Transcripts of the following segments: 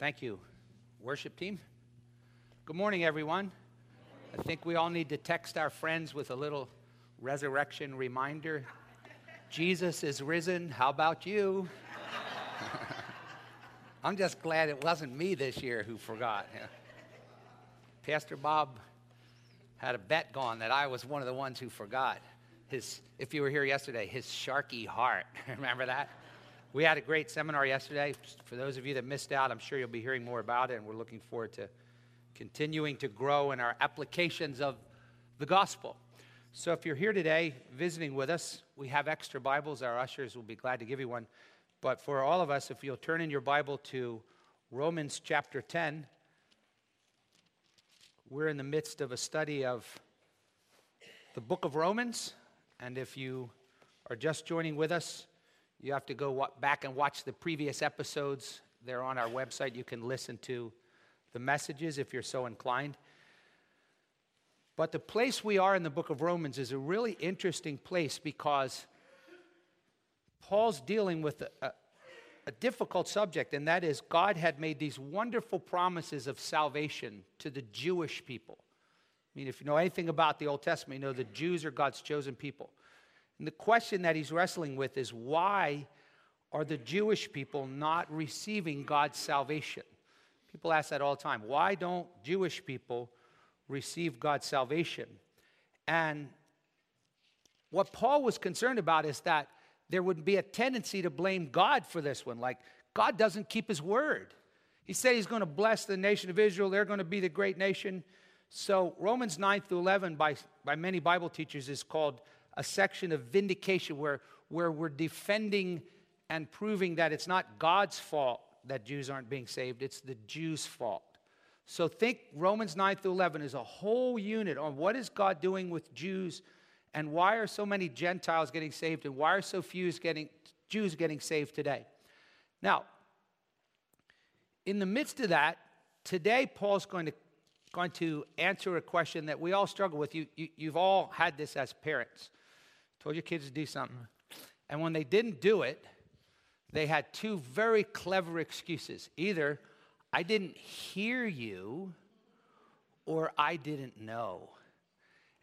Thank you, worship team. Good morning, everyone. I think we all need to text our friends with a little resurrection reminder. Jesus is risen. How about you? I'm just glad it wasn't me this year who forgot. Pastor Bob had a bet gone that I was one of the ones who forgot. His, if you were here yesterday, his sharky heart. Remember that? We had a great seminar yesterday. For those of you that missed out, I'm sure you'll be hearing more about it, and we're looking forward to continuing to grow in our applications of the gospel. So, if you're here today visiting with us, we have extra Bibles. Our ushers will be glad to give you one. But for all of us, if you'll turn in your Bible to Romans chapter 10, we're in the midst of a study of the book of Romans. And if you are just joining with us, you have to go back and watch the previous episodes. They're on our website. You can listen to the messages if you're so inclined. But the place we are in the book of Romans is a really interesting place because Paul's dealing with a, a, a, difficult subject, and that is God had made these wonderful promises of salvation to the Jewish people. I mean, if you know anything about the Old Testament, you know the Jews are God's chosen people. And the question that he's wrestling with is why are the Jewish people not receiving God's salvation? People ask that all the time. Why don't Jewish people receive God's salvation? And what Paul was concerned about is that there would be a tendency to blame God for this one. Like, God doesn't keep his word. He said he's going to bless the nation of Israel, they're going to be the great nation. So, Romans 9 through 11, by, by many Bible teachers, is called a section of vindication where, where we're defending and proving that it's not God's fault that Jews aren't being saved, it's the Jews' fault. So think Romans 9 through 11 is a whole unit on what is God doing with Jews and why are so many Gentiles getting saved and why are so few getting, Jews getting saved today. Now, in the midst of that, today Paul's going to, going to answer a question that we all struggle with. You, you, you've all had this as parents told your kids to do something. And when they didn't do it, they had two very clever excuses. Either I didn't hear you or I didn't know.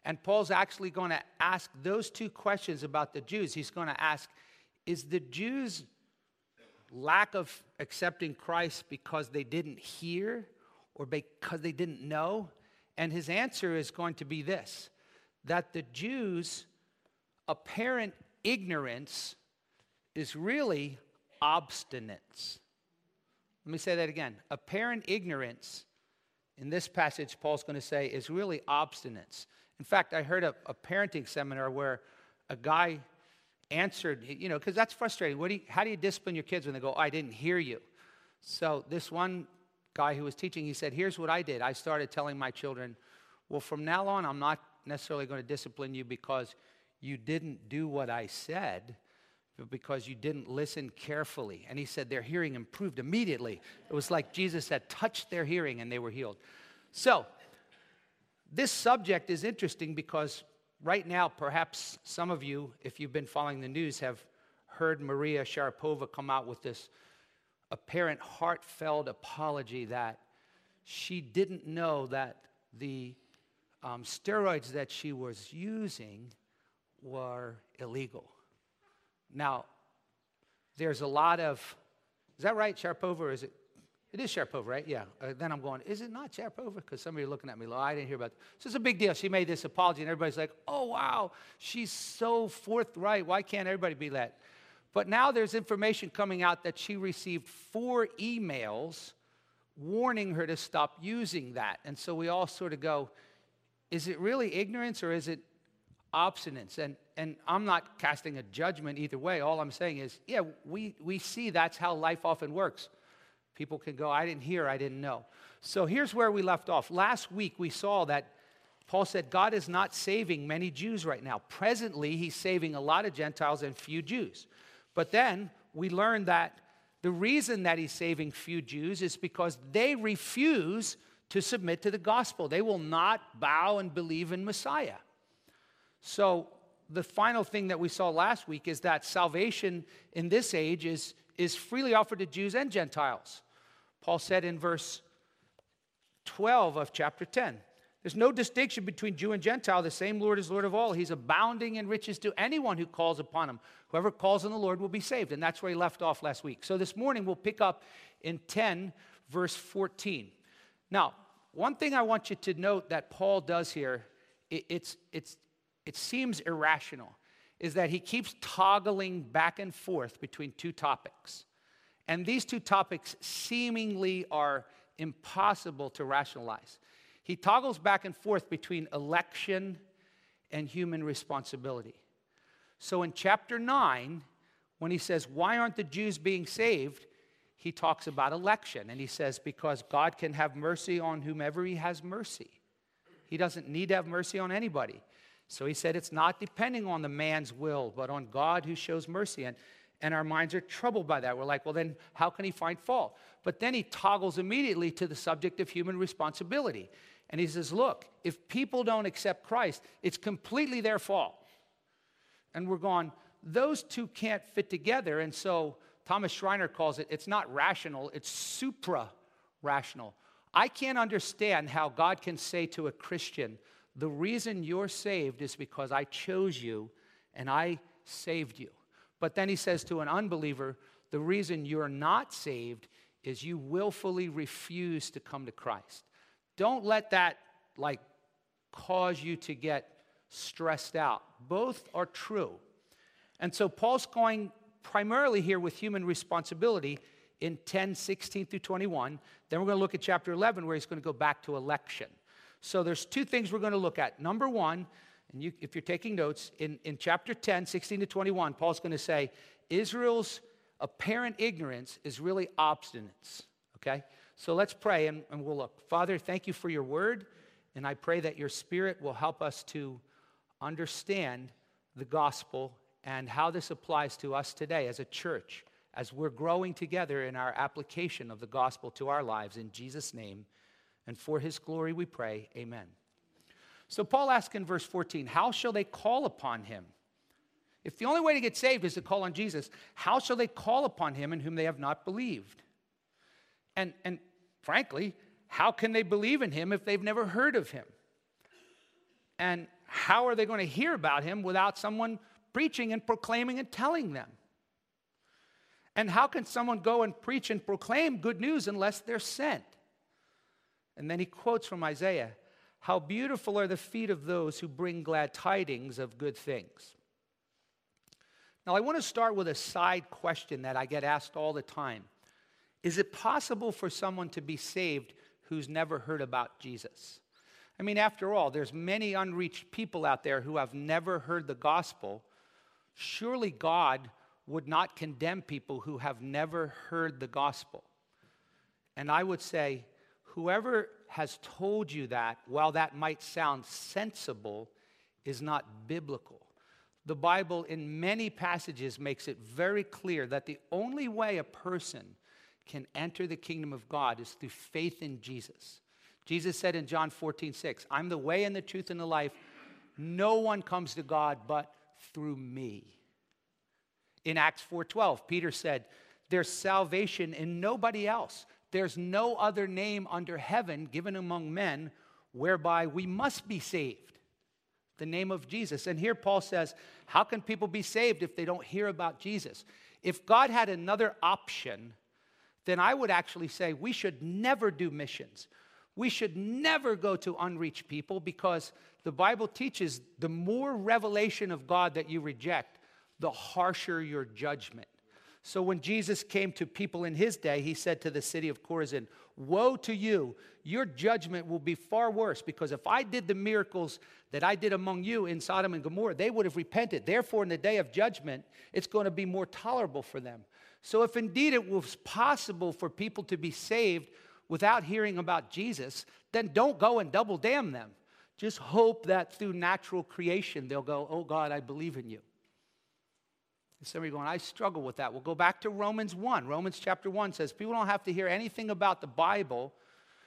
And Paul's actually going to ask those two questions about the Jews. He's going to ask Is the Jews' lack of accepting Christ because they didn't hear or because they didn't know? And his answer is going to be this that the Jews apparent ignorance is really obstinance. Let me say that again. Apparent ignorance, in this passage, Paul's going to say, is really obstinance. In fact, I heard a, a parenting seminar where a guy answered, you know, because that's frustrating. What do you, how do you discipline your kids when they go, I didn't hear you? So, this one guy who was teaching, he said, Here's what I did. I started telling my children, well, from now on, I'm not necessarily going to discipline you because you didn't do what I said because you didn't listen carefully. And he said their hearing improved immediately. It was like Jesus had touched their hearing and they were healed. So, this subject is interesting because right now, perhaps some of you, if you've been following the news, have heard Maria Sharapova come out with this apparent heartfelt apology that she didn't know that the um, steroids that she was using were illegal. Now, there's a lot of, is that right, Sharapova, or is it? It is Sharapova, right? Yeah. Uh, then I'm going, is it not Sharapova? Because somebody looking at me, like, oh, I didn't hear about it. So it's a big deal. She made this apology, and everybody's like, oh, wow, she's so forthright. Why can't everybody be that? But now there's information coming out that she received four emails warning her to stop using that. And so we all sort of go, is it really ignorance or is it obstinance. And, and I'm not casting a judgment either way. All I'm saying is, yeah, we, we see that's how life often works. People can go, I didn't hear, I didn't know. So here's where we left off. Last week we saw that Paul said God is not saving many Jews right now. Presently, he's saving a lot of Gentiles and few Jews. But then we learned that the reason that he's saving few Jews is because they refuse to submit to the gospel. They will not bow and believe in Messiah. So, the final thing that we saw last week is that salvation in this age is, is freely offered to Jews and Gentiles. Paul said in verse 12 of chapter 10 there's no distinction between Jew and Gentile. The same Lord is Lord of all. He's abounding in riches to anyone who calls upon him. Whoever calls on the Lord will be saved. And that's where he left off last week. So this morning we'll pick up in 10, verse 14. Now, one thing I want you to note that Paul does here, it's, it's, it seems irrational, is that he keeps toggling back and forth between two topics. And these two topics seemingly are impossible to rationalize. He toggles back and forth between election and human responsibility. So in chapter 9, when he says, Why aren't the Jews being saved? he talks about election. And he says, Because God can have mercy on whomever he has mercy. He doesn't need to have mercy on anybody. So he said, It's not depending on the man's will, but on God who shows mercy. And, and our minds are troubled by that. We're like, Well, then how can he find fault? But then he toggles immediately to the subject of human responsibility. And he says, Look, if people don't accept Christ, it's completely their fault. And we're going, those two can't fit together. And so Thomas Schreiner calls it, it's not rational, it's supra rational. I can't understand how God can say to a Christian, the reason you're saved is because I chose you and I saved you. But then he says to an unbeliever, the reason you're not saved is you willfully refuse to come to Christ. Don't let that like cause you to get stressed out. Both are true. And so Paul's going primarily here with human responsibility in 10, 16 through 21. Then we're going to look at chapter 11 where he's going to go back to election. So there's two things we're going to look at. Number one, and you, if you're taking notes, in, in chapter 10, 16 to 21, Paul's going to say Israel's apparent ignorance is really obstinance. Okay? So let's pray and, and we'll look. Father, thank you for your word, and I pray that your spirit will help us to understand the gospel and how this applies to us today as a church, as we're growing together in our application of the gospel to our lives. In Jesus' name, and for his glory we pray, amen. So Paul asks in verse 14, How shall they call upon him? If the only way to get saved is to call on Jesus, how shall they call upon him in whom they have not believed? And, and frankly, how can they believe in him if they've never heard of him? And how are they going to hear about him without someone preaching and proclaiming and telling them? And how can someone go and preach and proclaim good news unless they're sent? And then he quotes from Isaiah How beautiful are the feet of those who bring glad tidings of good things. Now, I want to start with a side question that I get asked all the time. Is it possible for someone to be saved who's never heard about Jesus? I mean, after all, there's many unreached people out there who have never heard the gospel. Surely God would not condemn people who have never heard the gospel. And I would say, whoever has told you that, while that might sound sensible, is not biblical. The Bible, in many passages, makes it very clear that the only way a person can enter the kingdom of God is through faith in Jesus. Jesus said in John 14, 6, I'm the way and the truth and the life. No one comes to God but through me. In Acts 4:12, Peter said, There's salvation in nobody else. There's no other name under heaven given among men whereby we must be saved. The name of Jesus. And here Paul says, How can people be saved if they don't hear about Jesus? If God had another option then I would actually say we should never do missions. We should never go to unreached people because the Bible teaches the more revelation of God that you reject, the harsher your judgment. So when Jesus came to people in his day, he said to the city of Chorazin, Woe to you! Your judgment will be far worse because if I did the miracles that I did among you in Sodom and Gomorrah, they would have repented. Therefore, in the day of judgment, it's going to be more tolerable for them. So, if indeed it was possible for people to be saved without hearing about Jesus, then don't go and double damn them. Just hope that through natural creation they'll go, Oh God, I believe in you. Some of you going, I struggle with that. We'll go back to Romans 1. Romans chapter 1 says, People don't have to hear anything about the Bible,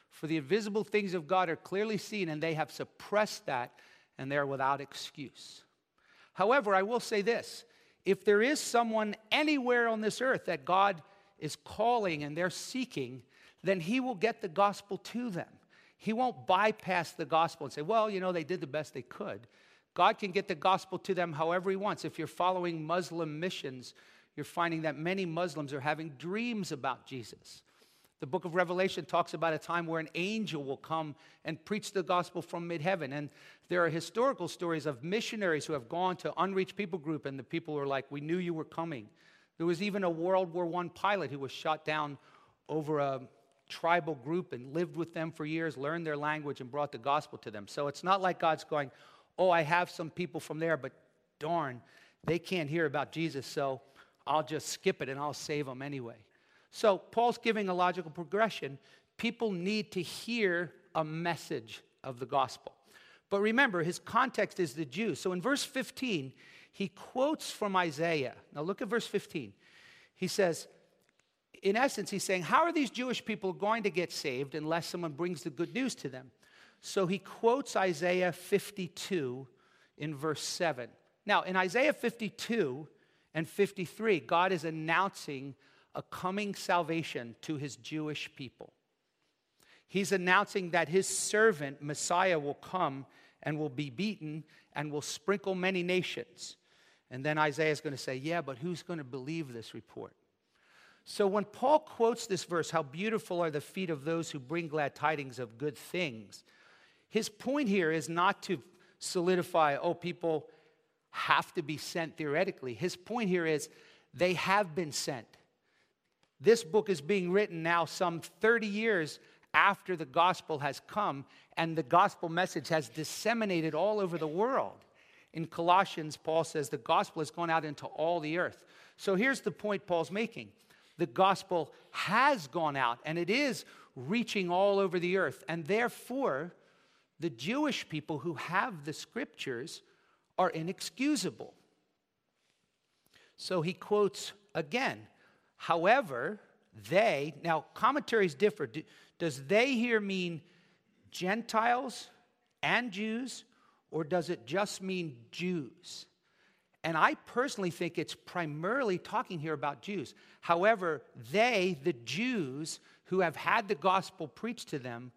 for the invisible things of God are clearly seen, and they have suppressed that, and they're without excuse. However, I will say this if there is someone anywhere on this earth that God is calling and they're seeking, then he will get the gospel to them. He won't bypass the gospel and say, well, you know, they did the best they could. God can get the gospel to them however he wants. If you're following Muslim missions, you're finding that many Muslims are having dreams about Jesus. The book of Revelation talks about a time where an angel will come and preach the gospel from mid heaven. And there are historical stories of missionaries who have gone to unreached people group, and the people were like, We knew you were coming. There was even a World War I pilot who was shot down over a tribal group and lived with them for years, learned their language, and brought the gospel to them. So it's not like God's going, Oh, I have some people from there, but darn, they can't hear about Jesus, so I'll just skip it and I'll save them anyway. So Paul's giving a logical progression. People need to hear a message of the gospel. But remember, his context is the Jews. So in verse 15, he quotes from Isaiah. Now look at verse 15. He says, in essence, he's saying, How are these Jewish people going to get saved unless someone brings the good news to them? So he quotes Isaiah 52 in verse 7. Now, in Isaiah 52 and 53, God is announcing a coming salvation to his Jewish people. He's announcing that his servant, Messiah, will come and will be beaten and will sprinkle many nations. And then Isaiah is going to say, Yeah, but who's going to believe this report? So when Paul quotes this verse, How beautiful are the feet of those who bring glad tidings of good things, his point here is not to solidify, oh, people have to be sent theoretically. His point here is they have been sent. This book is being written now some 30 years after the gospel has come, and the gospel message has disseminated all over the world. In Colossians, Paul says the gospel has gone out into all the earth. So here's the point Paul's making the gospel has gone out, and it is reaching all over the earth. And therefore, the Jewish people who have the scriptures are inexcusable. So he quotes again However, they, now commentaries differ. Do, does they here mean Gentiles and Jews, or does it just mean Jews? And I personally think it's primarily talking here about Jews. However, they, the Jews who have had the gospel preached to them,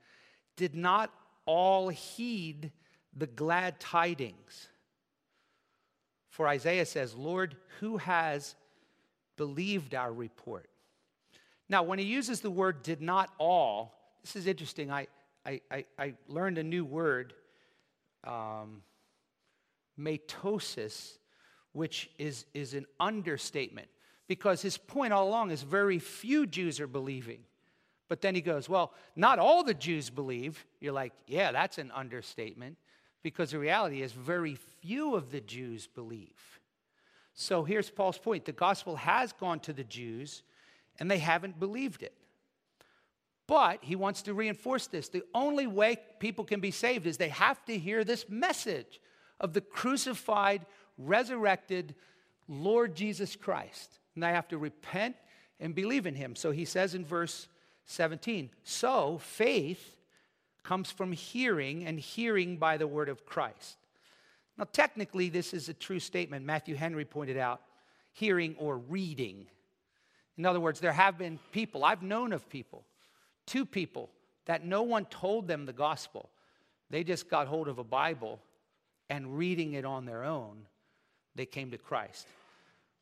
did not all heed the glad tidings. For Isaiah says, Lord, who has believed our report. Now, when he uses the word did not all, this is interesting. I, I, I, I learned a new word, um, which is, is an understatement because his point all along is very few Jews are believing. But then he goes, Well, not all the Jews believe. You're like, Yeah, that's an understatement because the reality is very few of the Jews believe. So here's Paul's point the gospel has gone to the Jews, and they haven't believed it. But he wants to reinforce this. The only way people can be saved is they have to hear this message of the crucified, resurrected Lord Jesus Christ. And they have to repent and believe in him. So he says in verse 17 So faith comes from hearing, and hearing by the word of Christ. Now, technically, this is a true statement. Matthew Henry pointed out hearing or reading. In other words, there have been people, I've known of people, two people, that no one told them the gospel. They just got hold of a Bible and reading it on their own, they came to Christ.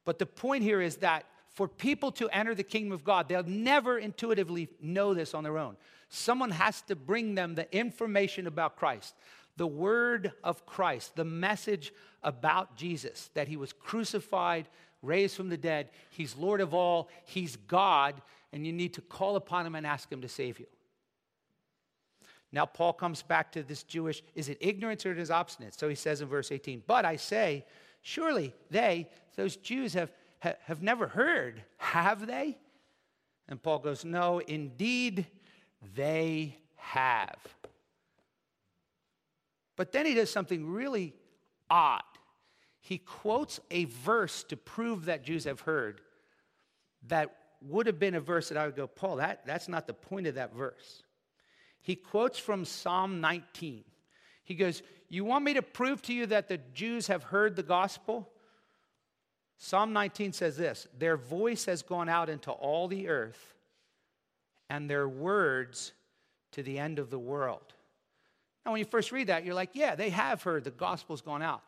But the point here is that for people to enter the kingdom of God, they'll never intuitively know this on their own. Someone has to bring them the information about Christ the word of Christ, the message about Jesus, that he was crucified, raised from the dead, he's Lord of all, he's God, and you need to call upon him and ask him to save you. Now, Paul comes back to this Jewish is it ignorance or it is obstinate? So he says in verse 18, But I say, surely they, those Jews, have, have never heard, have they? And Paul goes, No, indeed they have. But then he does something really odd. He quotes a verse to prove that Jews have heard that would have been a verse that I would go, Paul, that, that's not the point of that verse. He quotes from Psalm 19. He goes, You want me to prove to you that the Jews have heard the gospel? Psalm 19 says this Their voice has gone out into all the earth, and their words to the end of the world. Now, when you first read that, you're like, yeah, they have heard the gospel's gone out.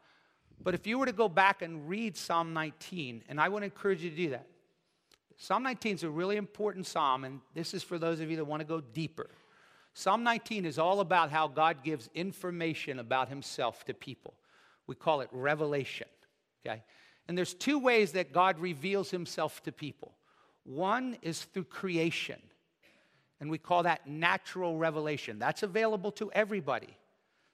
But if you were to go back and read Psalm 19, and I would encourage you to do that, Psalm 19 is a really important psalm, and this is for those of you that want to go deeper. Psalm 19 is all about how God gives information about himself to people. We call it revelation, okay? And there's two ways that God reveals himself to people. One is through creation, and we call that natural revelation. That's available to everybody.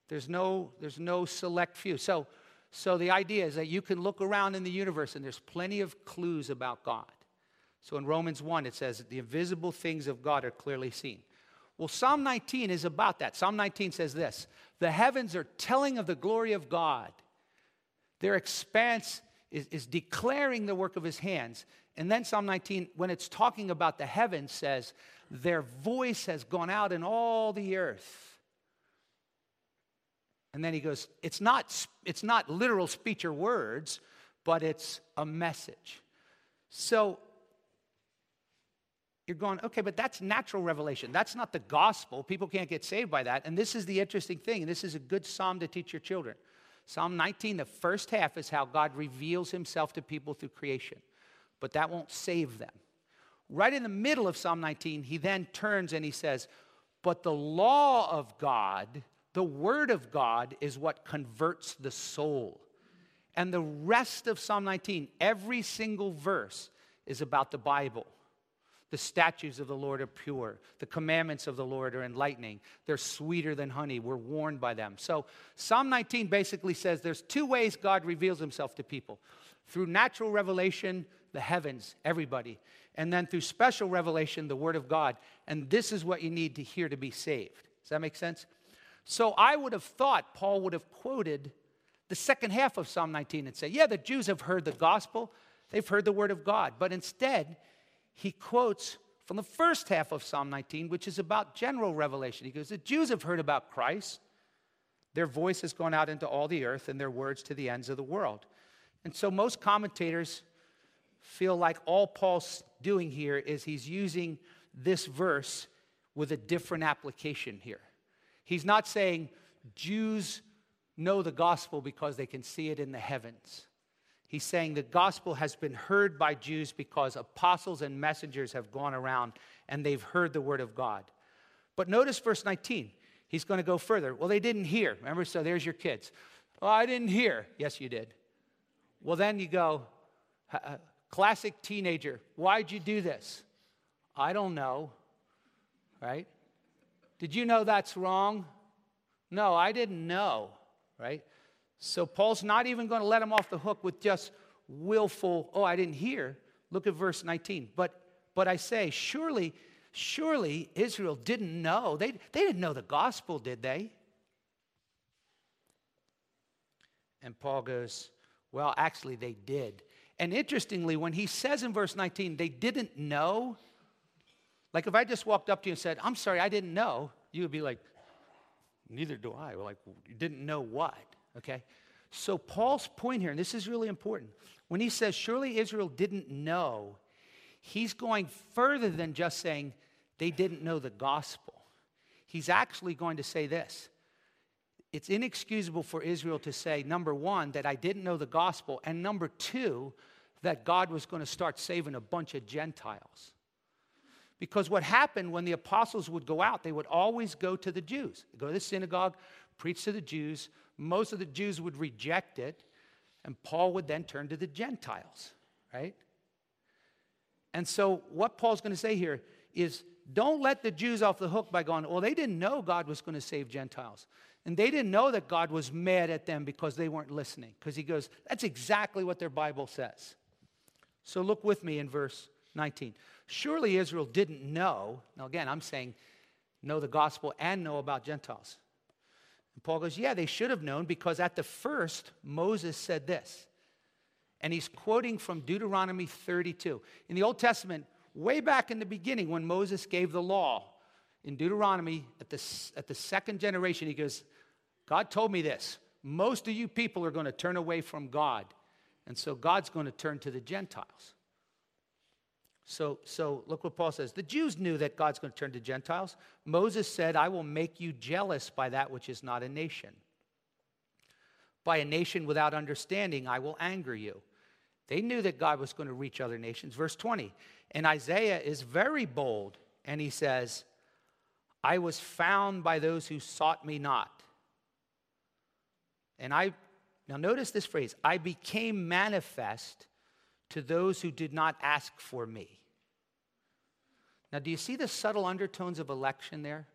There's no, there's no select few. So, so the idea is that you can look around in the universe and there's plenty of clues about God. So in Romans 1, it says, the invisible things of God are clearly seen. Well, Psalm 19 is about that. Psalm 19 says this The heavens are telling of the glory of God, their expanse is, is declaring the work of his hands. And then Psalm 19, when it's talking about the heavens, says, Their voice has gone out in all the earth. And then he goes, It's not, it's not literal speech or words, but it's a message. So you're going, okay, but that's natural revelation. That's not the gospel. People can't get saved by that. And this is the interesting thing. And this is a good psalm to teach your children. Psalm 19, the first half is how God reveals himself to people through creation, but that won't save them. Right in the middle of Psalm 19, he then turns and he says, But the law of God, the word of God, is what converts the soul. And the rest of Psalm 19, every single verse, is about the Bible. The statutes of the Lord are pure. The commandments of the Lord are enlightening. They're sweeter than honey. We're warned by them. So, Psalm 19 basically says there's two ways God reveals himself to people through natural revelation, the heavens, everybody, and then through special revelation, the Word of God. And this is what you need to hear to be saved. Does that make sense? So, I would have thought Paul would have quoted the second half of Psalm 19 and say, Yeah, the Jews have heard the gospel, they've heard the Word of God. But instead, he quotes from the first half of Psalm 19, which is about general revelation. He goes, The Jews have heard about Christ. Their voice has gone out into all the earth, and their words to the ends of the world. And so most commentators feel like all Paul's doing here is he's using this verse with a different application here. He's not saying Jews know the gospel because they can see it in the heavens. He's saying the gospel has been heard by Jews because apostles and messengers have gone around and they've heard the word of God. But notice verse 19. He's going to go further. Well, they didn't hear. Remember? So there's your kids. Oh, I didn't hear. Yes, you did. Well, then you go, uh, classic teenager. Why'd you do this? I don't know. Right? Did you know that's wrong? No, I didn't know. Right? So Paul's not even going to let him off the hook with just willful, oh, I didn't hear. Look at verse 19. But but I say, surely, surely Israel didn't know. They, they didn't know the gospel, did they? And Paul goes, Well, actually, they did. And interestingly, when he says in verse 19, they didn't know, like if I just walked up to you and said, I'm sorry, I didn't know, you would be like, Neither do I. Well, like, you didn't know what? Okay? So, Paul's point here, and this is really important, when he says, Surely Israel didn't know, he's going further than just saying they didn't know the gospel. He's actually going to say this it's inexcusable for Israel to say, number one, that I didn't know the gospel, and number two, that God was going to start saving a bunch of Gentiles. Because what happened when the apostles would go out, they would always go to the Jews. Go to the synagogue, preach to the Jews, most of the Jews would reject it, and Paul would then turn to the Gentiles, right? And so, what Paul's going to say here is don't let the Jews off the hook by going, well, they didn't know God was going to save Gentiles. And they didn't know that God was mad at them because they weren't listening. Because he goes, that's exactly what their Bible says. So look with me in verse 19. Surely Israel didn't know. Now, again, I'm saying know the gospel and know about Gentiles. And Paul goes, Yeah, they should have known because at the first, Moses said this. And he's quoting from Deuteronomy 32. In the Old Testament, way back in the beginning when Moses gave the law, in Deuteronomy, at the, at the second generation, he goes, God told me this. Most of you people are going to turn away from God. And so God's going to turn to the Gentiles. So, so look what Paul says. The Jews knew that God's going to turn to Gentiles. Moses said, I will make you jealous by that which is not a nation. By a nation without understanding, I will anger you. They knew that God was going to reach other nations. Verse 20. And Isaiah is very bold, and he says, I was found by those who sought me not. And I, now notice this phrase, I became manifest to those who did not ask for me. Now, do you see the subtle undertones of election there?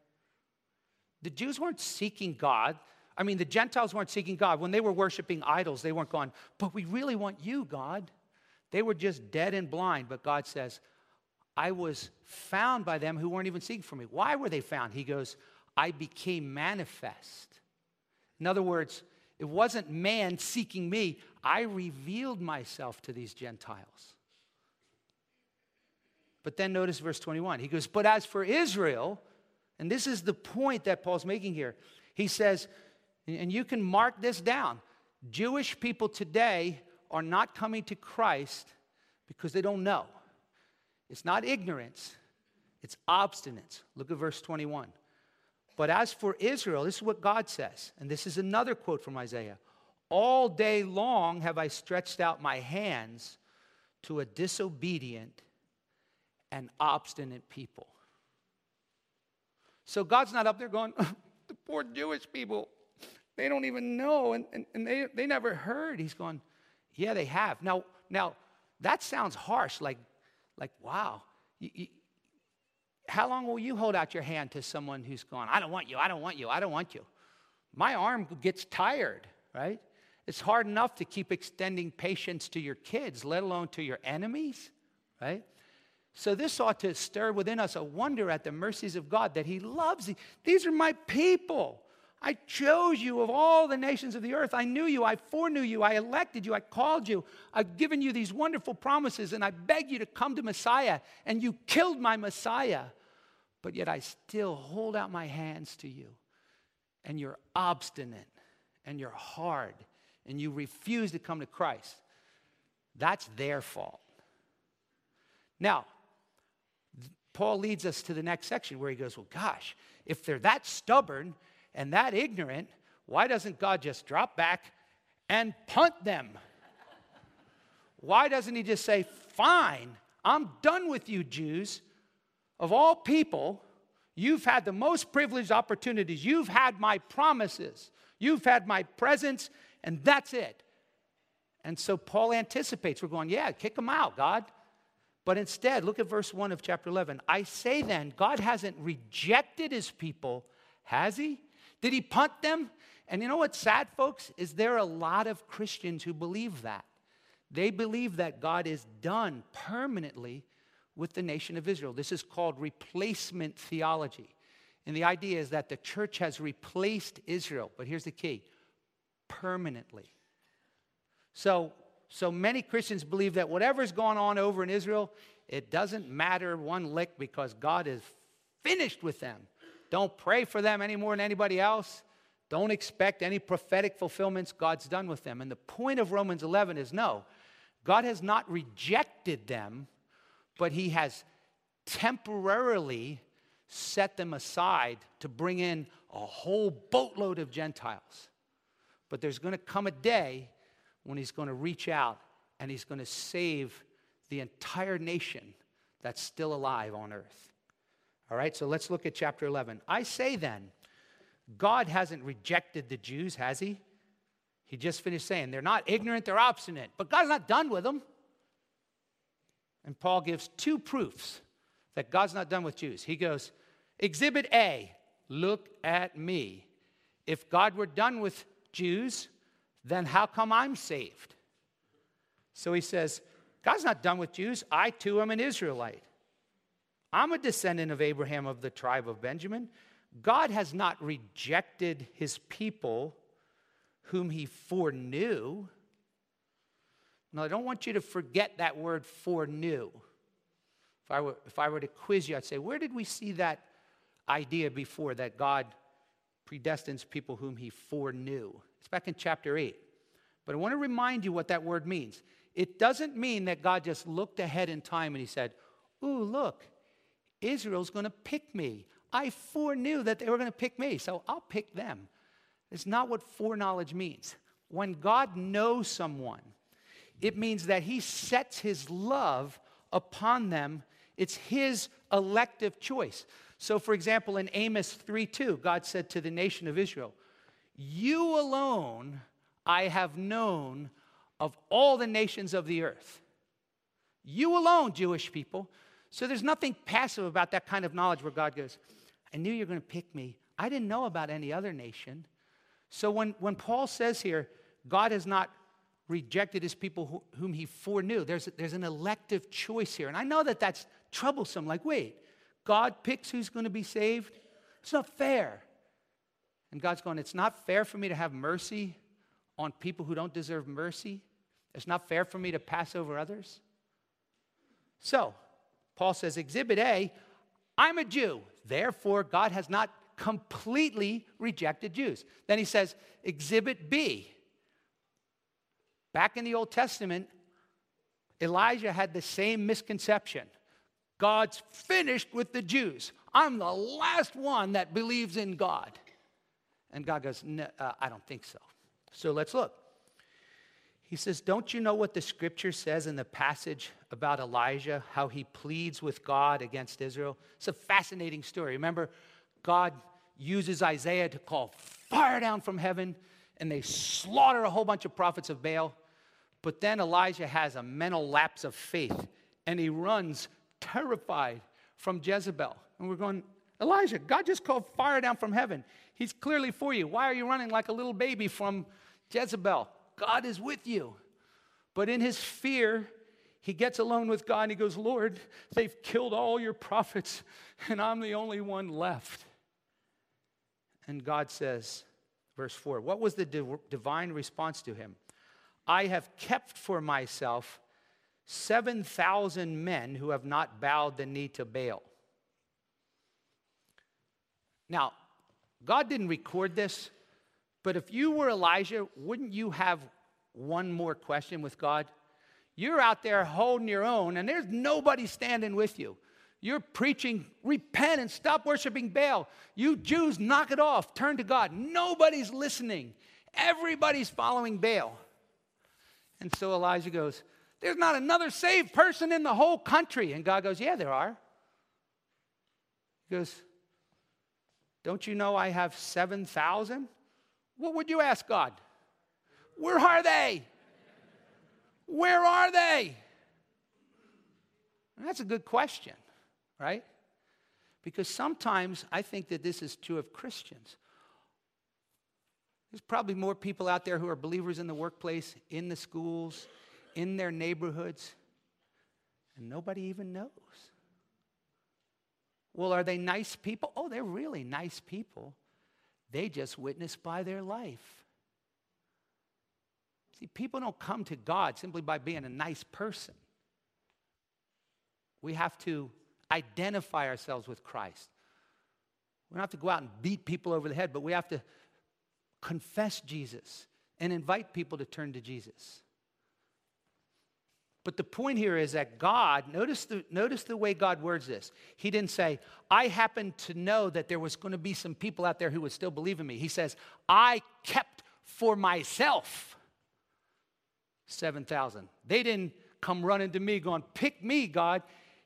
The Jews weren't seeking God. I mean, the Gentiles weren't seeking God. When they were worshiping idols, they weren't going, but we really want you, God. They were just dead and blind. But God says, I was found by them who weren't even seeking for me. Why were they found? He goes, I became manifest. In other words, it wasn't man seeking me, I revealed myself to these Gentiles. But then notice verse 21. He goes, But as for Israel, and this is the point that Paul's making here, he says, and you can mark this down Jewish people today are not coming to Christ because they don't know. It's not ignorance, it's obstinance. Look at verse 21. But as for Israel, this is what God says, and this is another quote from Isaiah All day long have I stretched out my hands to a disobedient and obstinate people. So God's not up there going, the poor Jewish people, they don't even know, and, and, and they, they never heard. He's going, yeah, they have. Now, now that sounds harsh, like, like wow. You, you, how long will you hold out your hand to someone who's going, I don't want you, I don't want you, I don't want you? My arm gets tired, right? It's hard enough to keep extending patience to your kids, let alone to your enemies, right? So, this ought to stir within us a wonder at the mercies of God that He loves. These are my people. I chose you of all the nations of the earth. I knew you. I foreknew you. I elected you. I called you. I've given you these wonderful promises, and I beg you to come to Messiah, and you killed my Messiah. But yet I still hold out my hands to you, and you're obstinate, and you're hard, and you refuse to come to Christ. That's their fault. Now, Paul leads us to the next section where he goes, Well, gosh, if they're that stubborn and that ignorant, why doesn't God just drop back and punt them? Why doesn't he just say, Fine, I'm done with you, Jews? Of all people, you've had the most privileged opportunities. You've had my promises. You've had my presence, and that's it. And so Paul anticipates, we're going, Yeah, kick them out, God. But instead, look at verse 1 of chapter 11. I say then, God hasn't rejected his people, has he? Did he punt them? And you know what's sad, folks? Is there are a lot of Christians who believe that. They believe that God is done permanently with the nation of Israel. This is called replacement theology. And the idea is that the church has replaced Israel. But here's the key permanently. So so many Christians believe that whatever's going on over in Israel, it doesn't matter one lick because God is finished with them. Don't pray for them any more than anybody else. Don't expect any prophetic fulfillments. God's done with them. And the point of Romans 11 is no, God has not rejected them, but He has temporarily set them aside to bring in a whole boatload of Gentiles. But there's going to come a day when he's going to reach out and he's going to save the entire nation that's still alive on earth. All right, so let's look at chapter 11. I say then, God hasn't rejected the Jews, has he? He just finished saying they're not ignorant, they're obstinate, but God's not done with them. And Paul gives two proofs that God's not done with Jews. He goes, Exhibit A, look at me. If God were done with Jews, then how come I'm saved? So he says, God's not done with Jews. I too am an Israelite. I'm a descendant of Abraham of the tribe of Benjamin. God has not rejected his people whom he foreknew. Now, I don't want you to forget that word foreknew. If I, were, if I were to quiz you, I'd say, where did we see that idea before that God predestines people whom he foreknew? It's back in chapter 8. But I want to remind you what that word means. It doesn't mean that God just looked ahead in time and he said, ooh, look, Israel's going to pick me. I foreknew that they were going to pick me, so I'll pick them. It's not what foreknowledge means. When God knows someone, it means that he sets his love upon them. It's his elective choice. So, for example, in Amos 3 2, God said to the nation of Israel, You alone I have known of all the nations of the earth. You alone, Jewish people. So there's nothing passive about that kind of knowledge where God goes, I knew you were going to pick me. I didn't know about any other nation. So when, when Paul says here, God has not rejected his people who, whom he foreknew, there's, there's an elective choice here. And I know that that's troublesome. Like, wait, God picks who's going to be saved? It's not fair. And God's going, it's not fair for me to have mercy on people who don't deserve mercy. It's not fair for me to pass over others. So, Paul says, Exhibit A, I'm a Jew. Therefore, God has not completely rejected Jews. Then he says, Exhibit B. Back in the Old Testament, Elijah had the same misconception. God's finished with the Jews. I'm the last one that believes in God. And God goes, uh, I don't think so. So let's look. He says, Don't you know what the scripture says in the passage about Elijah, how he pleads with God against Israel? It's a fascinating story. Remember, God uses Isaiah to call fire down from heaven, and they slaughter a whole bunch of prophets of Baal. But then Elijah has a mental lapse of faith, and he runs terrified from Jezebel. And we're going, Elijah, God just called fire down from heaven. He's clearly for you. Why are you running like a little baby from Jezebel? God is with you. But in his fear, he gets alone with God and he goes, Lord, they've killed all your prophets, and I'm the only one left. And God says, verse 4, what was the divine response to him? I have kept for myself 7,000 men who have not bowed the knee to Baal. Now, God didn't record this, but if you were Elijah, wouldn't you have one more question with God? You're out there holding your own, and there's nobody standing with you. You're preaching, repent and stop worshiping Baal. You Jews, knock it off, turn to God. Nobody's listening, everybody's following Baal. And so Elijah goes, There's not another saved person in the whole country. And God goes, Yeah, there are. He goes, Don't you know I have 7,000? What would you ask God? Where are they? Where are they? And that's a good question, right? Because sometimes I think that this is true of Christians. There's probably more people out there who are believers in the workplace, in the schools, in their neighborhoods, and nobody even knows. Well, are they nice people? Oh, they're really nice people. They just witness by their life. See, people don't come to God simply by being a nice person. We have to identify ourselves with Christ. We don't have to go out and beat people over the head, but we have to confess Jesus and invite people to turn to Jesus. But the point here is that God, notice the, notice the way God words this. He didn't say, I happen to know that there was going to be some people out there who would still believe in me. He says, I kept for myself 7,000. They didn't come running to me going, Pick me, God.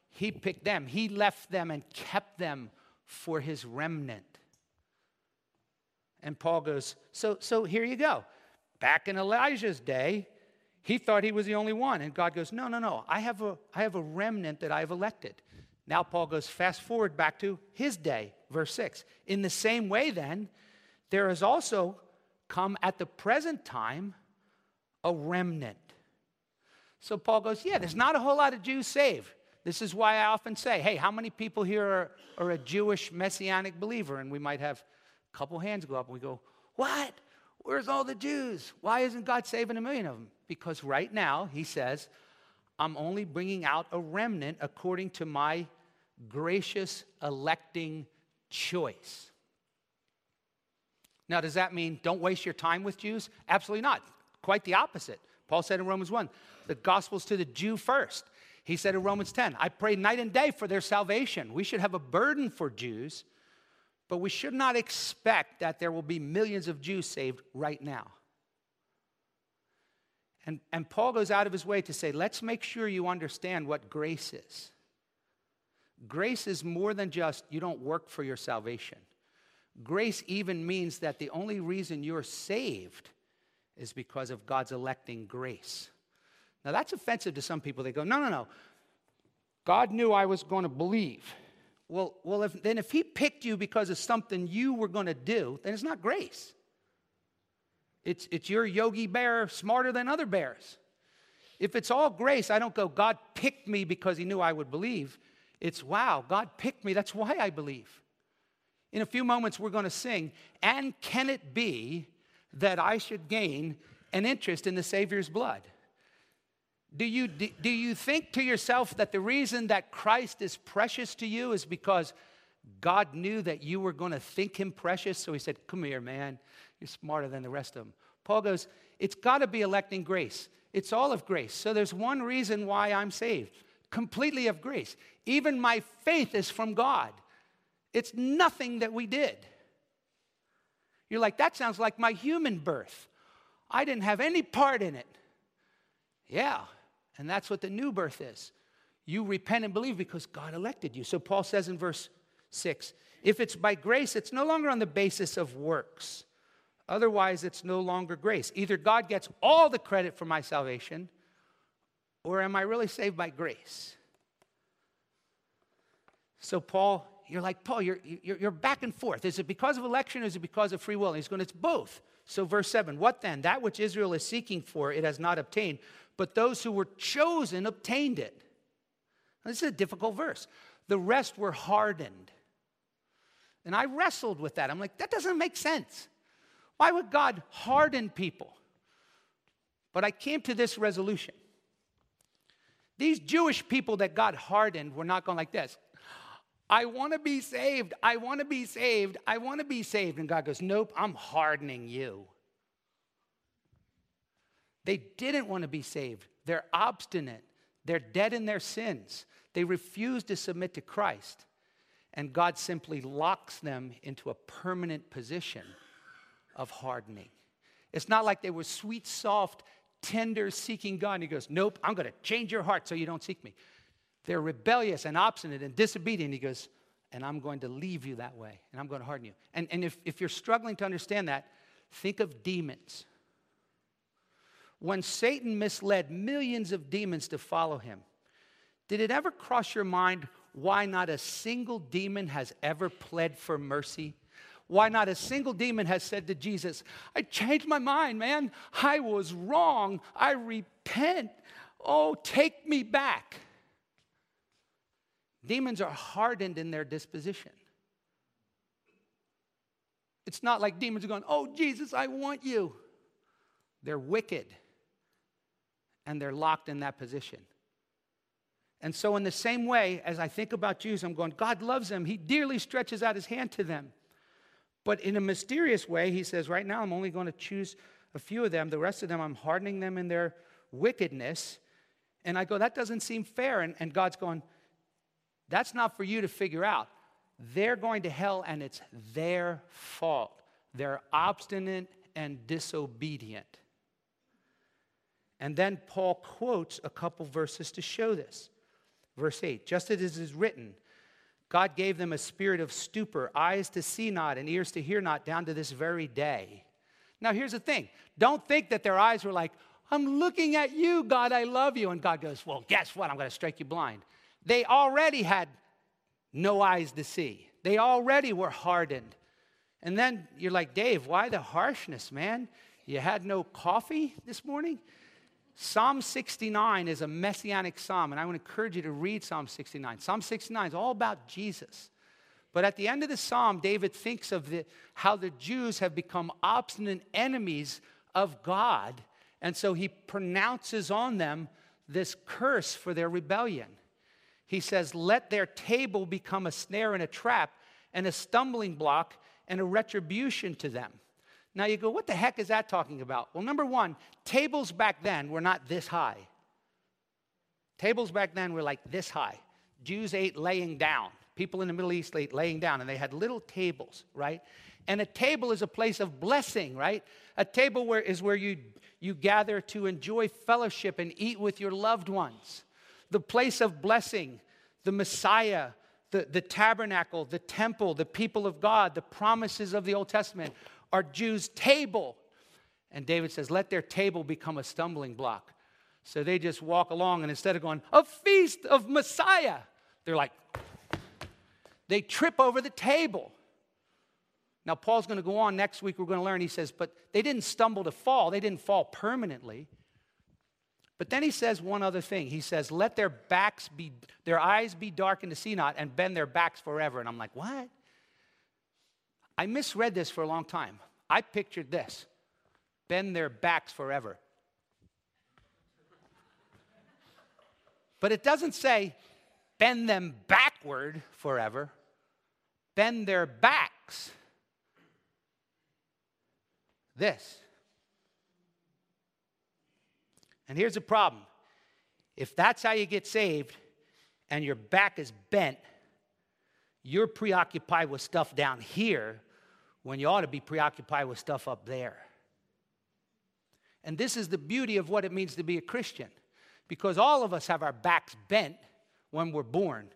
He picked them. He left them and kept them for his remnant. And Paul goes, So, so here you go. Back in Elijah's day, he thought he was the only one. And God goes, No, no, no. I have a, I have a remnant that I've elected. Now, Paul goes fast forward back to his day, verse 6. In the same way, then, there has also come at the present time a remnant. So Paul goes, Yeah, there's not a whole lot of Jews saved. This is why I often say, Hey, how many people here are, are a Jewish messianic believer? And we might have a couple hands go up and we go, What? Where's all the Jews? Why isn't God saving a million of them? Because right now, he says, I'm only bringing out a remnant according to my gracious electing choice. Now, does that mean don't waste your time with Jews? Absolutely not. Quite the opposite. Paul said in Romans 1 the gospel's to the Jew first. He said in Romans 10, I pray night and day for their salvation. We should have a burden for Jews, but we should not expect that there will be millions of Jews saved right now. And, and Paul goes out of his way to say, let's make sure you understand what grace is. Grace is more than just you don't work for your salvation. Grace even means that the only reason you're saved is because of God's electing grace. Now, that's offensive to some people. They go, no, no, no. God knew I was going to believe. Well, well if, then if He picked you because of something you were going to do, then it's not grace. It's, it's your yogi bear smarter than other bears. If it's all grace, I don't go, God picked me because He knew I would believe. It's, wow, God picked me. That's why I believe. In a few moments, we're going to sing, and can it be that I should gain an interest in the Savior's blood? Do you, do you think to yourself that the reason that Christ is precious to you is because God knew that you were going to think him precious? So he said, Come here, man. You're smarter than the rest of them. Paul goes, It's got to be electing grace. It's all of grace. So there's one reason why I'm saved completely of grace. Even my faith is from God. It's nothing that we did. You're like, That sounds like my human birth. I didn't have any part in it. Yeah, and that's what the new birth is. You repent and believe because God elected you. So Paul says in verse 6 if it's by grace, it's no longer on the basis of works. Otherwise, it's no longer grace. Either God gets all the credit for my salvation, or am I really saved by grace? So, Paul, you're like, Paul, you're, you're, you're back and forth. Is it because of election or is it because of free will? And he's going, it's both. So, verse 7 What then? That which Israel is seeking for, it has not obtained but those who were chosen obtained it. Now, this is a difficult verse. The rest were hardened. And I wrestled with that. I'm like, that doesn't make sense. Why would God harden people? But I came to this resolution. These Jewish people that God hardened were not going like this. I want to be saved. I want to be saved. I want to be saved. And God goes, Nope, I'm hardening you. They didn't want to be saved. They're obstinate. They're dead in their sins. They refuse to submit to Christ. And God simply locks them into a permanent position of hardening. It's not like they were sweet, soft, tender, seeking God. And He goes, Nope, I'm going to change your heart so you don't seek me. They're rebellious and obstinate and disobedient. He goes, And I'm going to leave you that way, and I'm going to harden you. And, and if, if you're struggling to understand that, think of demons. When Satan misled millions of demons to follow him, did it ever cross your mind why not a single demon has ever pled for mercy? Why not a single demon has said to Jesus, I changed my mind, man. I was wrong. I repent. Oh, take me back. Demons are hardened in their disposition. It's not like demons are going, Oh, Jesus, I want you. They're wicked and they're locked in that position. And so, in the same way, as I think about Jews, I'm going, God loves them. He dearly stretches out his hand to them. But in a mysterious way, he says, right now, I'm only going to choose a few of them. The rest of them, I'm hardening them in their wickedness. And I go, that doesn't seem fair. And, and God's going, that's not for you to figure out. They're going to hell, and it's their fault. They're obstinate and disobedient. And then Paul quotes a couple verses to show this. Verse 8 Just as it is written, God gave them a spirit of stupor, eyes to see not, and ears to hear not, down to this very day. Now, here's the thing don't think that their eyes were like, I'm looking at you, God, I love you. And God goes, Well, guess what? I'm going to strike you blind. They already had no eyes to see, they already were hardened. And then you're like, Dave, why the harshness, man? You had no coffee this morning? Psalm 69 is a messianic psalm, and I would encourage you to read Psalm 69. Psalm 69 is all about Jesus. But at the end of the psalm, David thinks of the, how the Jews have become obstinate enemies of God, and so he pronounces on them this curse for their rebellion. He says, Let their table become a snare and a trap, and a stumbling block and a retribution to them. Now you go, what the heck is that talking about? Well, number one, tables back then were not this high. Tables back then were like this high. Jews ate laying down. People in the Middle East ate laying down, and they had little tables, right? And a table is a place of blessing, right? A table where, is where you, you gather to enjoy fellowship and eat with your loved ones. The place of blessing, the Messiah, the, the tabernacle, the temple, the people of God, the promises of the Old Testament are Jews' table. And David says, let their table become a stumbling block. So they just walk along, and instead of going, a feast of Messiah, they're like, they trip over the table. Now, Paul's going to go on next week. We're going to learn. He says, but they didn't stumble to fall, they didn't fall permanently. But then he says one other thing. He says, let their backs be, their eyes be darkened to see not, and bend their backs forever. And I'm like, what? I misread this for a long time. I pictured this bend their backs forever. But it doesn't say bend them backward forever, bend their backs. This. And here's the problem if that's how you get saved and your back is bent, you're preoccupied with stuff down here when you ought to be preoccupied with stuff up there. And this is the beauty of what it means to be a Christian because all of us have our backs bent when we're born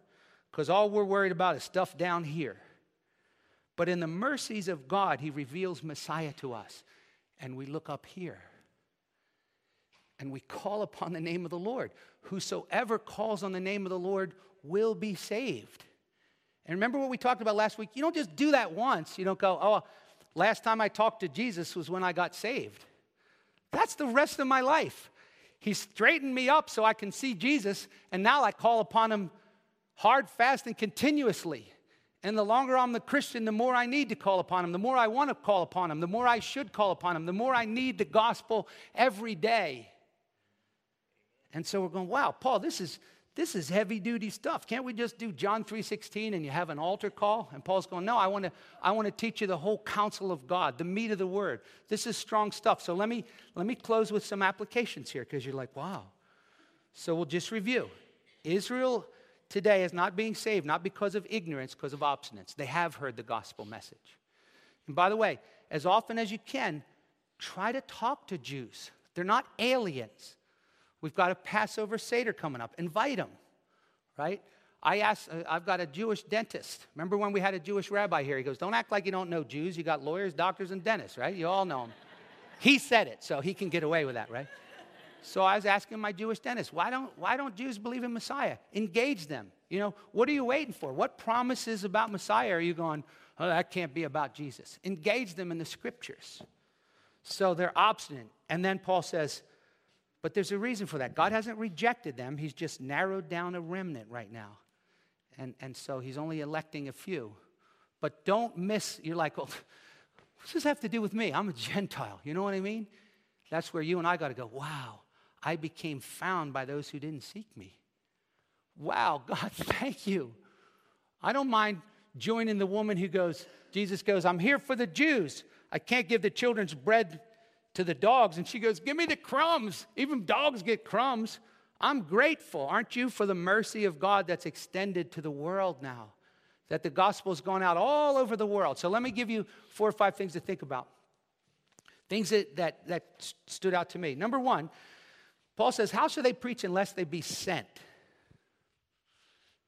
because all we're worried about is stuff down here. But in the mercies of God, He reveals Messiah to us, and we look up here and we call upon the name of the Lord. Whosoever calls on the name of the Lord will be saved. And remember what we talked about last week? You don't just do that once. You don't go, oh, last time I talked to Jesus was when I got saved. That's the rest of my life. He straightened me up so I can see Jesus, and now I call upon him hard, fast, and continuously. And the longer I'm the Christian, the more I need to call upon him, the more I want to call upon him, the more I should call upon him, the more I need the gospel every day. And so we're going, wow, Paul, this is this is heavy duty stuff. Can't we just do John 3:16 and you have an altar call? And Paul's going, "No, I want to I want to teach you the whole counsel of God, the meat of the word. This is strong stuff." So let me let me close with some applications here because you're like, "Wow." So we'll just review. Israel today is not being saved not because of ignorance, because of obstinance. They have heard the gospel message. And by the way, as often as you can, try to talk to Jews. They're not aliens. We've got a Passover Seder coming up. Invite them, right? I asked, uh, I've got a Jewish dentist. Remember when we had a Jewish rabbi here? He goes, Don't act like you don't know Jews. You got lawyers, doctors, and dentists, right? You all know them. he said it, so he can get away with that, right? So I was asking my Jewish dentist, why don't, why don't Jews believe in Messiah? Engage them. You know, what are you waiting for? What promises about Messiah are you going, oh, that can't be about Jesus? Engage them in the scriptures. So they're obstinate. And then Paul says, but there's a reason for that. God hasn't rejected them, He's just narrowed down a remnant right now. And, and so He's only electing a few. But don't miss, you're like, well, what does this have to do with me? I'm a Gentile. You know what I mean? That's where you and I got to go, wow, I became found by those who didn't seek me. Wow, God, thank you. I don't mind joining the woman who goes, Jesus goes, I'm here for the Jews. I can't give the children's bread to the dogs and she goes, Give me the crumbs. Even dogs get crumbs. I'm grateful, aren't you, for the mercy of God that's extended to the world now, that the gospel's gone out all over the world. So let me give you four or five things to think about. Things that, that, that stood out to me. Number one, Paul says, How should they preach unless they be sent?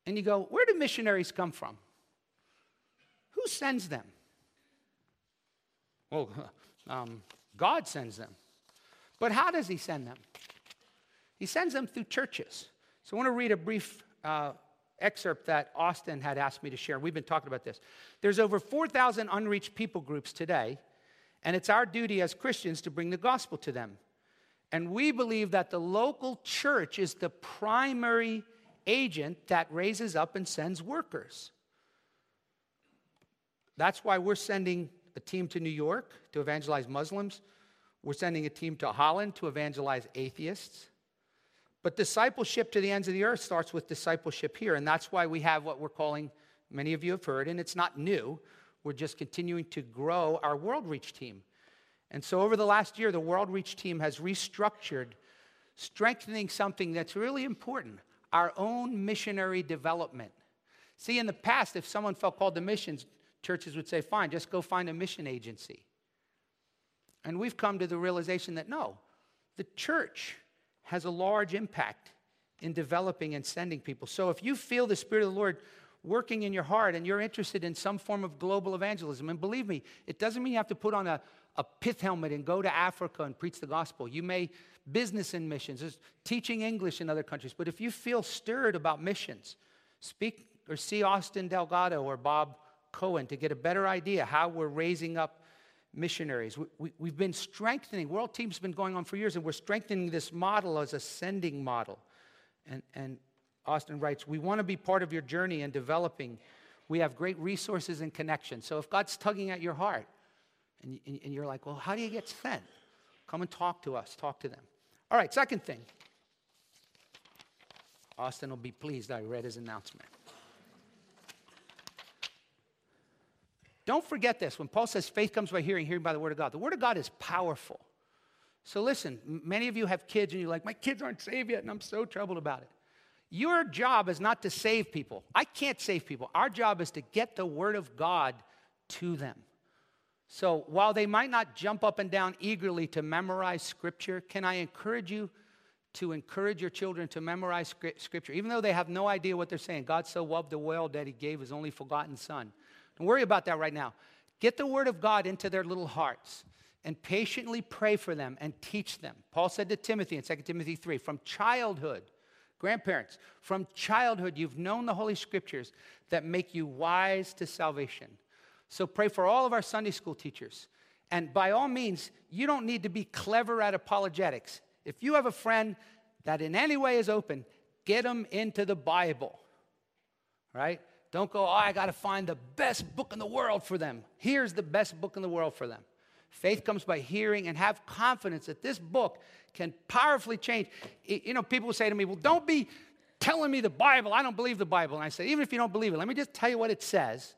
And you go, Where do missionaries come from? Who sends them? Well, um, God sends them. But how does He send them? He sends them through churches. So I want to read a brief uh, excerpt that Austin had asked me to share. We've been talking about this. There's over 4,000 unreached people groups today, and it's our duty as Christians to bring the gospel to them. And we believe that the local church is the primary agent that raises up and sends workers. That's why we're sending a team to New York to evangelize Muslims. We're sending a team to Holland to evangelize atheists. But discipleship to the ends of the earth starts with discipleship here. And that's why we have what we're calling, many of you have heard, and it's not new. We're just continuing to grow our World Reach team. And so over the last year, the World Reach team has restructured strengthening something that's really important our own missionary development. See, in the past, if someone felt called to missions, churches would say, fine, just go find a mission agency. And we've come to the realization that no, the church has a large impact in developing and sending people. So if you feel the Spirit of the Lord working in your heart and you're interested in some form of global evangelism, and believe me, it doesn't mean you have to put on a, a pith helmet and go to Africa and preach the gospel. You may business in missions, teaching English in other countries. But if you feel stirred about missions, speak or see Austin Delgado or Bob Cohen to get a better idea how we're raising up missionaries. We, have we, been strengthening, World Team's been going on for years, and we're strengthening this model as a sending model. And, and Austin writes, We want to be part of your journey in developing. We have great resources and connections. So if God's tugging at your heart and, and you're like, Well, how do you get sent? Come and talk to us, talk to them. All right, second thing. Austin will be pleased I read his announcement. Don't forget this. When Paul says faith comes by hearing, hearing by the word of God, the word of God is powerful. So listen, many of you have kids and you're like, my kids aren't saved yet, and I'm so troubled about it. Your job is not to save people. I can't save people. Our job is to get the word of God to them. So while they might not jump up and down eagerly to memorize scripture, can I encourage you to encourage your children to memorize scripture, even though they have no idea what they're saying? God so loved the world that he gave his only forgotten son. Don't worry about that right now. Get the word of God into their little hearts and patiently pray for them and teach them. Paul said to Timothy in 2 Timothy 3 from childhood, grandparents, from childhood, you've known the Holy Scriptures that make you wise to salvation. So pray for all of our Sunday school teachers. And by all means, you don't need to be clever at apologetics. If you have a friend that in any way is open, get them into the Bible, right? Don't go, oh, I got to find the best book in the world for them. Here's the best book in the world for them. Faith comes by hearing and have confidence that this book can powerfully change. You know, people say to me, well, don't be telling me the Bible. I don't believe the Bible. And I say, even if you don't believe it, let me just tell you what it says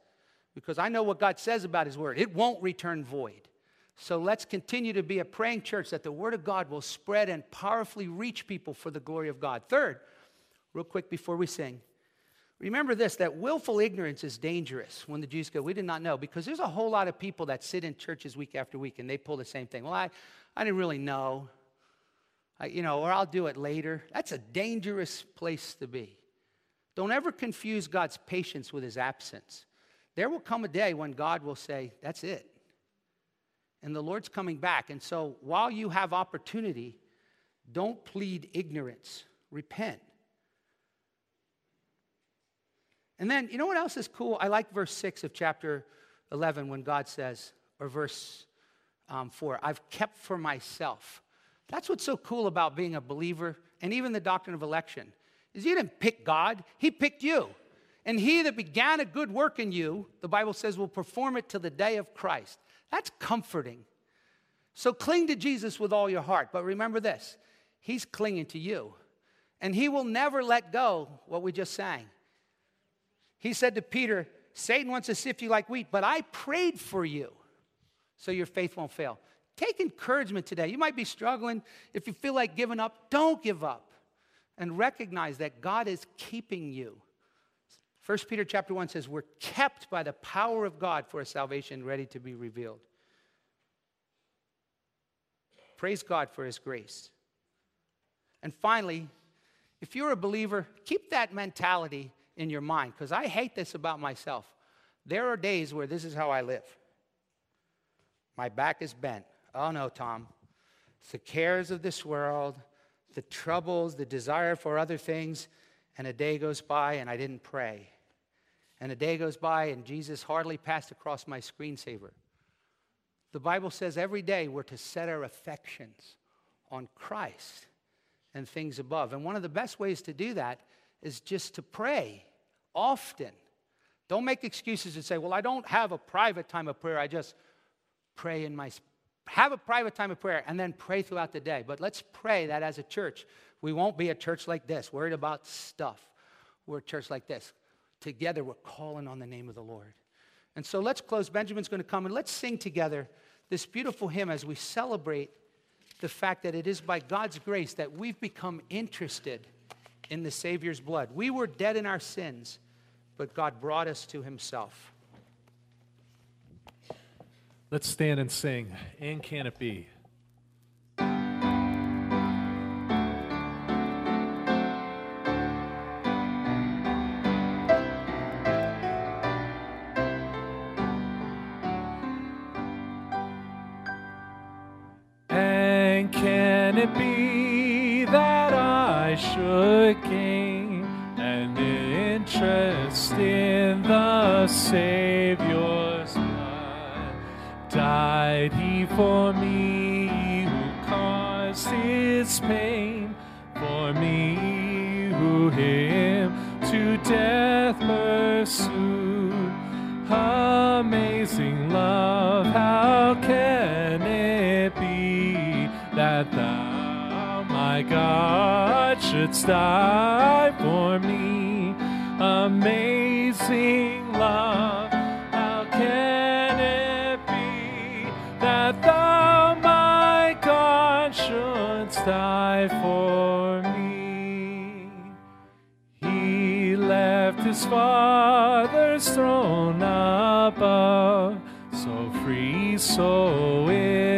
because I know what God says about His Word. It won't return void. So let's continue to be a praying church that the Word of God will spread and powerfully reach people for the glory of God. Third, real quick before we sing, Remember this that willful ignorance is dangerous when the Jews go, We did not know, because there's a whole lot of people that sit in churches week after week and they pull the same thing. Well, I, I didn't really know, I, you know, or I'll do it later. That's a dangerous place to be. Don't ever confuse God's patience with his absence. There will come a day when God will say, That's it. And the Lord's coming back. And so while you have opportunity, don't plead ignorance, repent. And then, you know what else is cool? I like verse 6 of chapter 11 when God says, or verse um, 4, I've kept for myself. That's what's so cool about being a believer and even the doctrine of election is you didn't pick God, he picked you. And he that began a good work in you, the Bible says, will perform it to the day of Christ. That's comforting. So cling to Jesus with all your heart. But remember this He's clinging to you. And He will never let go what we just sang. He said to Peter, Satan wants to sift you like wheat, but I prayed for you so your faith won't fail. Take encouragement today. You might be struggling. If you feel like giving up, don't give up. And recognize that God is keeping you. 1 Peter chapter 1 says, We're kept by the power of God for a salvation ready to be revealed. Praise God for his grace. And finally, if you're a believer, keep that mentality in your mind because I hate this about myself. There are days where this is how I live. My back is bent. Oh no, Tom. It's the cares of this world, the troubles, the desire for other things, and a day goes by and I didn't pray. And a day goes by and Jesus hardly passed across my screensaver. The Bible says every day we're to set our affections on Christ and things above. And one of the best ways to do that is just to pray often. Don't make excuses and say, well, I don't have a private time of prayer. I just pray in my have a private time of prayer and then pray throughout the day. But let's pray that as a church, we won't be a church like this, worried about stuff. We're a church like this. Together, we're calling on the name of the Lord. And so let's close. Benjamin's going to come and let's sing together this beautiful hymn as we celebrate the fact that it is by God's grace that we've become interested in the Savior's blood. We were dead in our sins, but God brought us to Himself. Let's stand and sing. And can it be? Die for me? Amazing love, how can it be that thou, my God, shouldst die for me? He left his father's throne above, so free, so infinite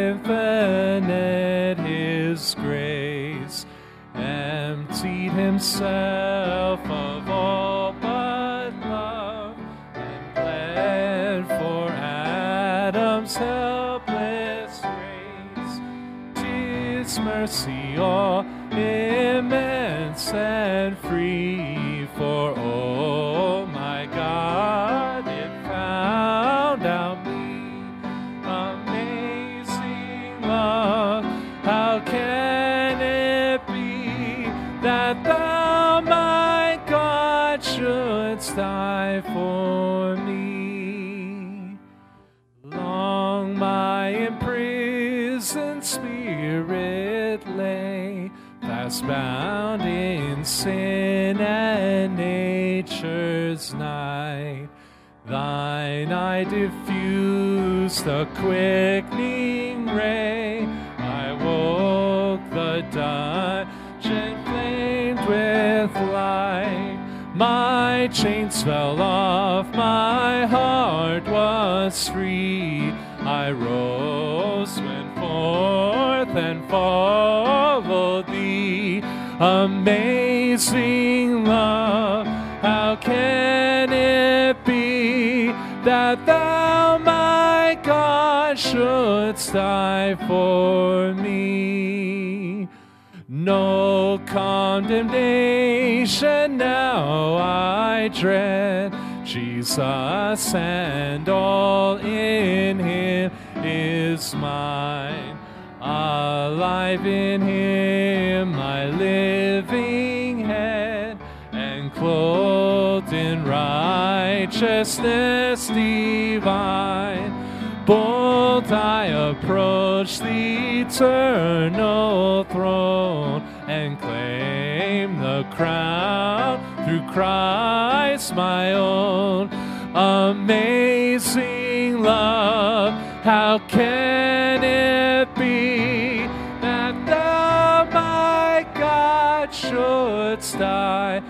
himself of all but love, and bled for Adam's helpless race. Tis mercy all immense and free quickening ray. I woke the dungeon flamed with light. My chains fell off, my heart was free. I rose, went forth, and followed thee. Amazing love, how can it be that thou, die for me? No condemnation now I dread. Jesus and all in him is mine. Alive in him, my living head, and clothed in righteousness divine. Bold I approach the eternal throne and claim the crown through Christ my own. Amazing love, how can it be that thou, my God, shouldst die